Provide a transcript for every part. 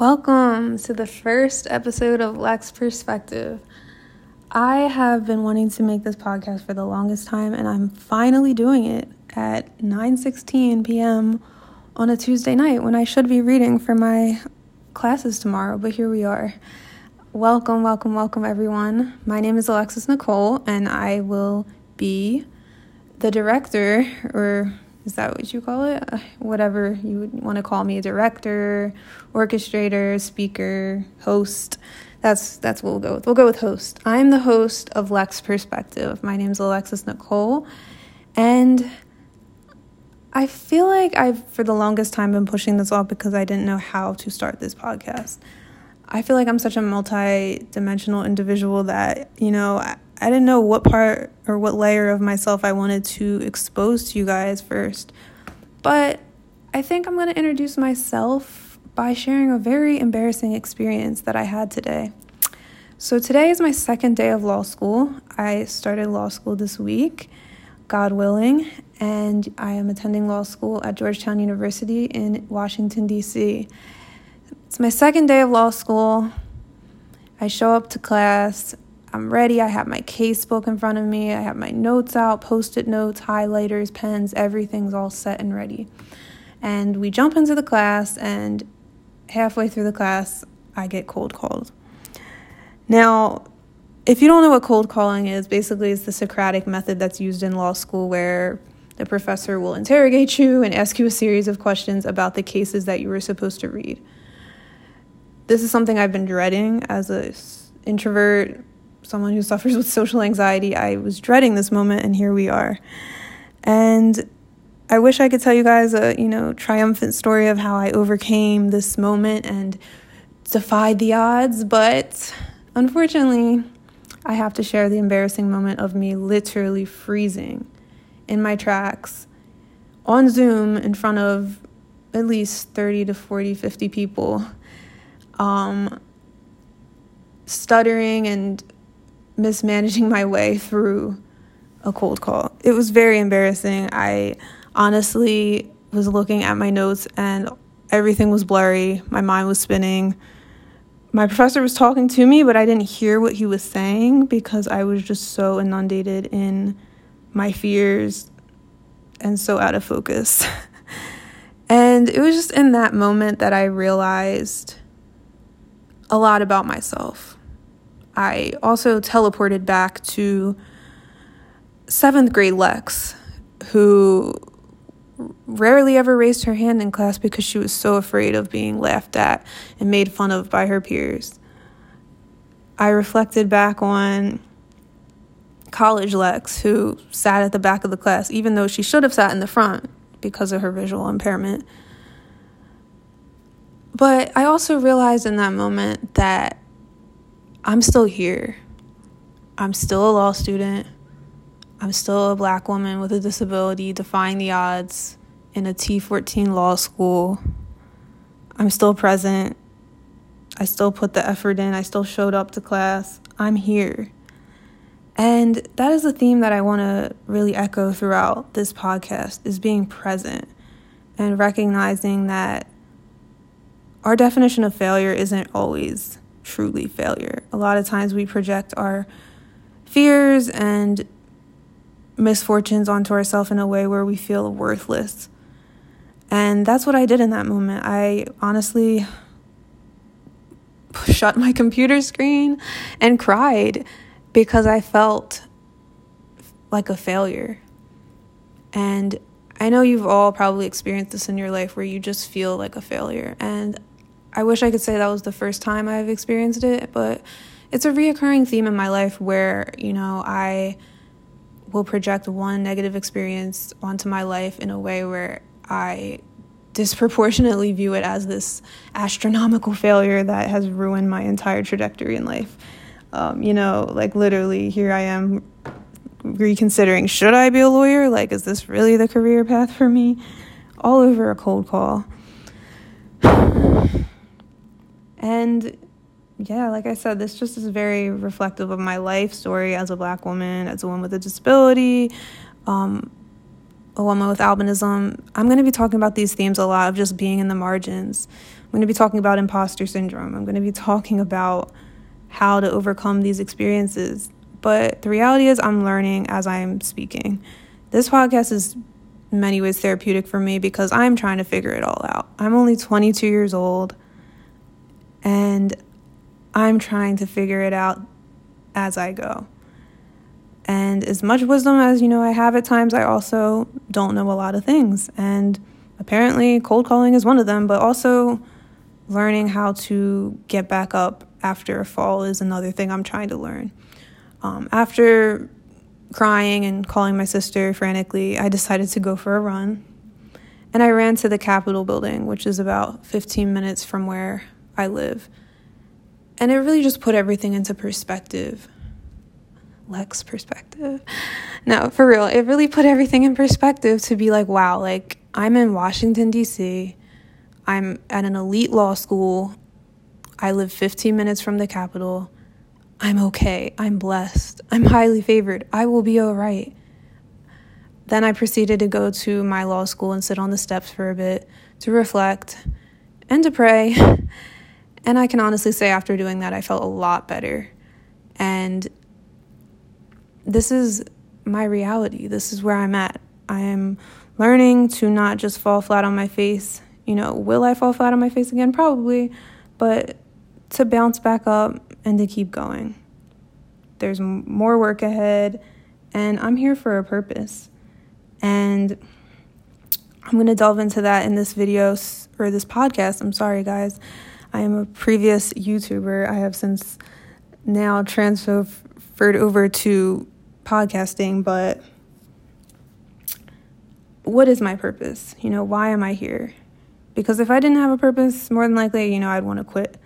Welcome to the first episode of Lex Perspective. I have been wanting to make this podcast for the longest time and I'm finally doing it at 9:16 p.m. on a Tuesday night when I should be reading for my classes tomorrow, but here we are. Welcome, welcome, welcome everyone. My name is Alexis Nicole and I will be the director or is that what you call it? Uh, whatever you would want to call me, a director, orchestrator, speaker, host. That's that's what we'll go with. We'll go with host. I'm the host of Lex Perspective. My name is Alexis Nicole, and I feel like I've for the longest time been pushing this off because I didn't know how to start this podcast. I feel like I'm such a multi-dimensional individual that, you know, I didn't know what part or what layer of myself I wanted to expose to you guys first. But I think I'm going to introduce myself by sharing a very embarrassing experience that I had today. So, today is my second day of law school. I started law school this week, God willing, and I am attending law school at Georgetown University in Washington, D.C. It's my second day of law school. I show up to class. I'm ready. I have my case book in front of me. I have my notes out, post it notes, highlighters, pens, everything's all set and ready. And we jump into the class, and halfway through the class, I get cold called. Now, if you don't know what cold calling is, basically it's the Socratic method that's used in law school where the professor will interrogate you and ask you a series of questions about the cases that you were supposed to read. This is something I've been dreading as an introvert someone who suffers with social anxiety, I was dreading this moment, and here we are. And I wish I could tell you guys a you know triumphant story of how I overcame this moment and defied the odds, but unfortunately, I have to share the embarrassing moment of me literally freezing in my tracks on Zoom in front of at least 30 to 40, 50 people, um, stuttering and mismanaging my way through a cold call. It was very embarrassing. I honestly was looking at my notes and everything was blurry. My mind was spinning. My professor was talking to me, but I didn't hear what he was saying because I was just so inundated in my fears and so out of focus. and it was just in that moment that I realized a lot about myself. I also teleported back to seventh grade Lex, who rarely ever raised her hand in class because she was so afraid of being laughed at and made fun of by her peers. I reflected back on college Lex, who sat at the back of the class, even though she should have sat in the front because of her visual impairment. But I also realized in that moment that I'm still here. I'm still a law student. I'm still a black woman with a disability defying the odds in a T14 law school. I'm still present. I still put the effort in. I still showed up to class. I'm here. And that is a theme that I want to really echo throughout this podcast is being present and recognizing that our definition of failure isn't always truly failure. A lot of times we project our fears and misfortunes onto ourselves in a way where we feel worthless. And that's what I did in that moment. I honestly shut my computer screen and cried because I felt like a failure. And I know you've all probably experienced this in your life where you just feel like a failure. And I wish I could say that was the first time I've experienced it, but it's a reoccurring theme in my life where, you know, I will project one negative experience onto my life in a way where I disproportionately view it as this astronomical failure that has ruined my entire trajectory in life. Um, you know, like literally, here I am reconsidering should I be a lawyer? Like, is this really the career path for me? All over a cold call. And yeah, like I said, this just is very reflective of my life story as a black woman, as a woman with a disability, um, a woman with albinism. I'm going to be talking about these themes a lot of just being in the margins, I'm going to be talking about imposter syndrome. I'm going to be talking about how to overcome these experiences. But the reality is, I'm learning as I'm speaking. This podcast is many ways therapeutic for me because I'm trying to figure it all out. I'm only 22 years old and I'm trying to figure it out as I go. And as much wisdom as you know I have at times, I also don't know a lot of things. And apparently, cold calling is one of them, but also learning how to get back up after a fall is another thing I'm trying to learn. Um, after crying and calling my sister frantically, I decided to go for a run. And I ran to the Capitol building, which is about 15 minutes from where I live. And it really just put everything into perspective. Lex perspective. No, for real, it really put everything in perspective to be like, wow, like I'm in Washington, D.C., I'm at an elite law school, I live 15 minutes from the Capitol. I'm okay. I'm blessed. I'm highly favored. I will be all right. Then I proceeded to go to my law school and sit on the steps for a bit to reflect and to pray. And I can honestly say, after doing that, I felt a lot better. And this is my reality. This is where I'm at. I am learning to not just fall flat on my face. You know, will I fall flat on my face again? Probably. But to bounce back up and to keep going. There's more work ahead, and I'm here for a purpose. And I'm going to delve into that in this video or this podcast. I'm sorry, guys. I am a previous YouTuber. I have since now transferred over to podcasting, but what is my purpose? You know, why am I here? Because if I didn't have a purpose, more than likely, you know, I'd want to quit.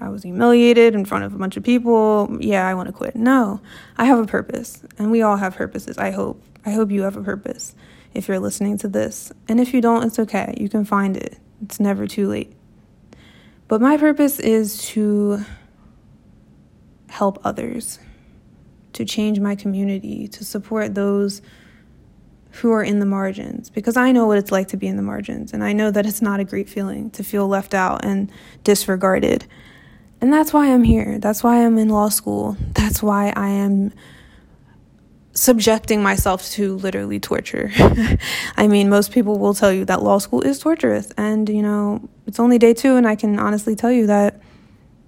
I was humiliated in front of a bunch of people. Yeah, I want to quit. No, I have a purpose, and we all have purposes. I hope. I hope you have a purpose if you're listening to this. And if you don't, it's okay. You can find it. It's never too late. But my purpose is to help others, to change my community, to support those who are in the margins because I know what it's like to be in the margins and I know that it's not a great feeling to feel left out and disregarded. And that's why I'm here. That's why I'm in law school. That's why I am subjecting myself to literally torture. I mean, most people will tell you that law school is torturous. And, you know, it's only day two, and I can honestly tell you that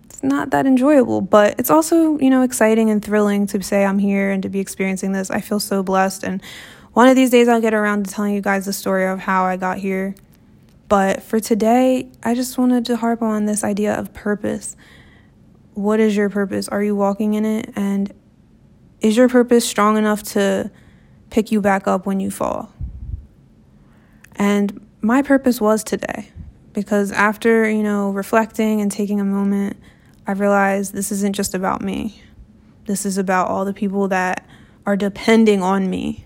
it's not that enjoyable. But it's also, you know, exciting and thrilling to say I'm here and to be experiencing this. I feel so blessed. And one of these days, I'll get around to telling you guys the story of how I got here. But for today, I just wanted to harp on this idea of purpose. What is your purpose? Are you walking in it? And is your purpose strong enough to pick you back up when you fall? And my purpose was today because after, you know, reflecting and taking a moment, I realized this isn't just about me. This is about all the people that are depending on me.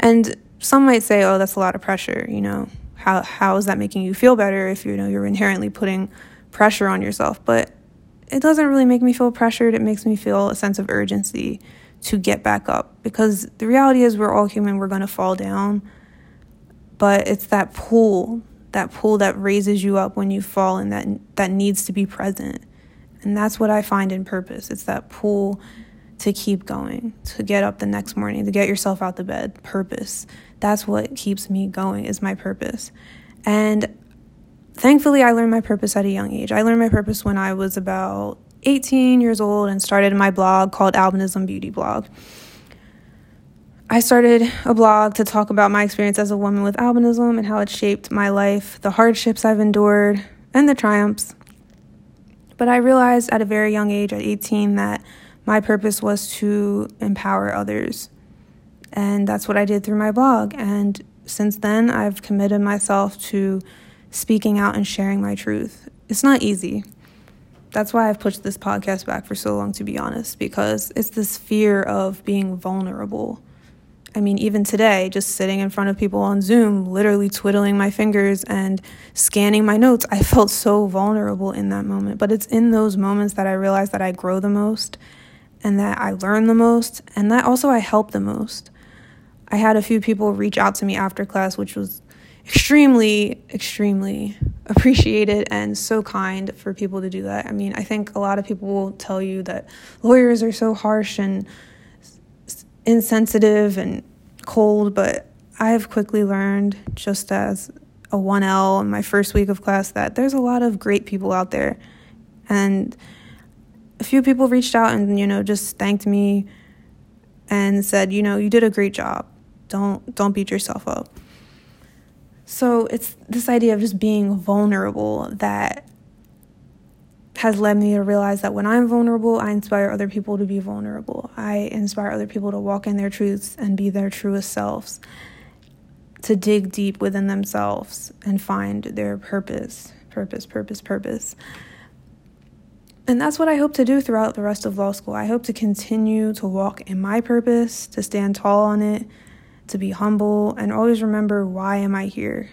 And some might say, "Oh, that's a lot of pressure," you know. How how is that making you feel better if you know you're inherently putting pressure on yourself? But it doesn't really make me feel pressured. It makes me feel a sense of urgency to get back up because the reality is we're all human, we're going to fall down. But it's that pull, that pull that raises you up when you fall and that that needs to be present. And that's what I find in purpose. It's that pull to keep going, to get up the next morning, to get yourself out the bed. Purpose. That's what keeps me going is my purpose. And thankfully I learned my purpose at a young age. I learned my purpose when I was about 18 years old and started my blog called Albinism Beauty Blog. I started a blog to talk about my experience as a woman with albinism and how it shaped my life, the hardships I've endured, and the triumphs. But I realized at a very young age, at 18, that my purpose was to empower others. And that's what I did through my blog. And since then, I've committed myself to speaking out and sharing my truth. It's not easy that's why I've pushed this podcast back for so long, to be honest, because it's this fear of being vulnerable. I mean, even today, just sitting in front of people on Zoom, literally twiddling my fingers and scanning my notes, I felt so vulnerable in that moment. But it's in those moments that I realize that I grow the most and that I learn the most and that also I help the most. I had a few people reach out to me after class, which was extremely, extremely appreciated and so kind for people to do that. I mean, I think a lot of people will tell you that lawyers are so harsh and insensitive and cold, but I've quickly learned, just as a 1L in my first week of class, that there's a lot of great people out there. And a few people reached out and, you know, just thanked me and said, you know, you did a great job. Don't don't beat yourself up. So it's this idea of just being vulnerable that has led me to realize that when I'm vulnerable, I inspire other people to be vulnerable. I inspire other people to walk in their truths and be their truest selves, to dig deep within themselves and find their purpose, purpose, purpose, purpose. And that's what I hope to do throughout the rest of law school. I hope to continue to walk in my purpose, to stand tall on it, to be humble, and always remember why am I here?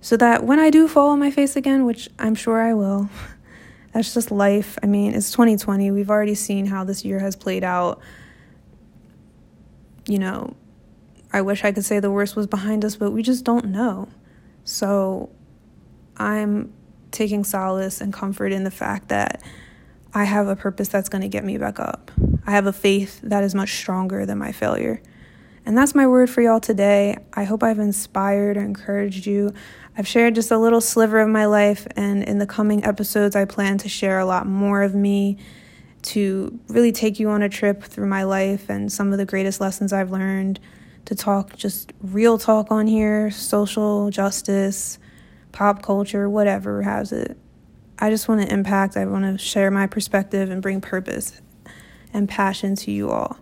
So that when I do fall on my face again, which I'm sure I will, that's just life. I mean, it's 2020. We've already seen how this year has played out. You know, I wish I could say the worst was behind us, but we just don't know. So I'm taking solace and comfort in the fact that I have a purpose that's going to get me back up. I have a faith that is much stronger than my failure. And that's my word for y'all today. I hope I've inspired or encouraged you. I've shared just a little sliver of my life, and in the coming episodes, I plan to share a lot more of me to really take you on a trip through my life and some of the greatest lessons I've learned, to talk just real talk on here, social justice, pop culture, whatever has it. I just want to impact, I want to share my perspective and bring purpose and passion to you all.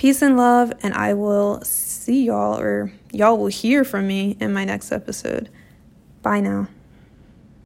Peace and love, and I will see y'all, or y'all will hear from me in my next episode. Bye now.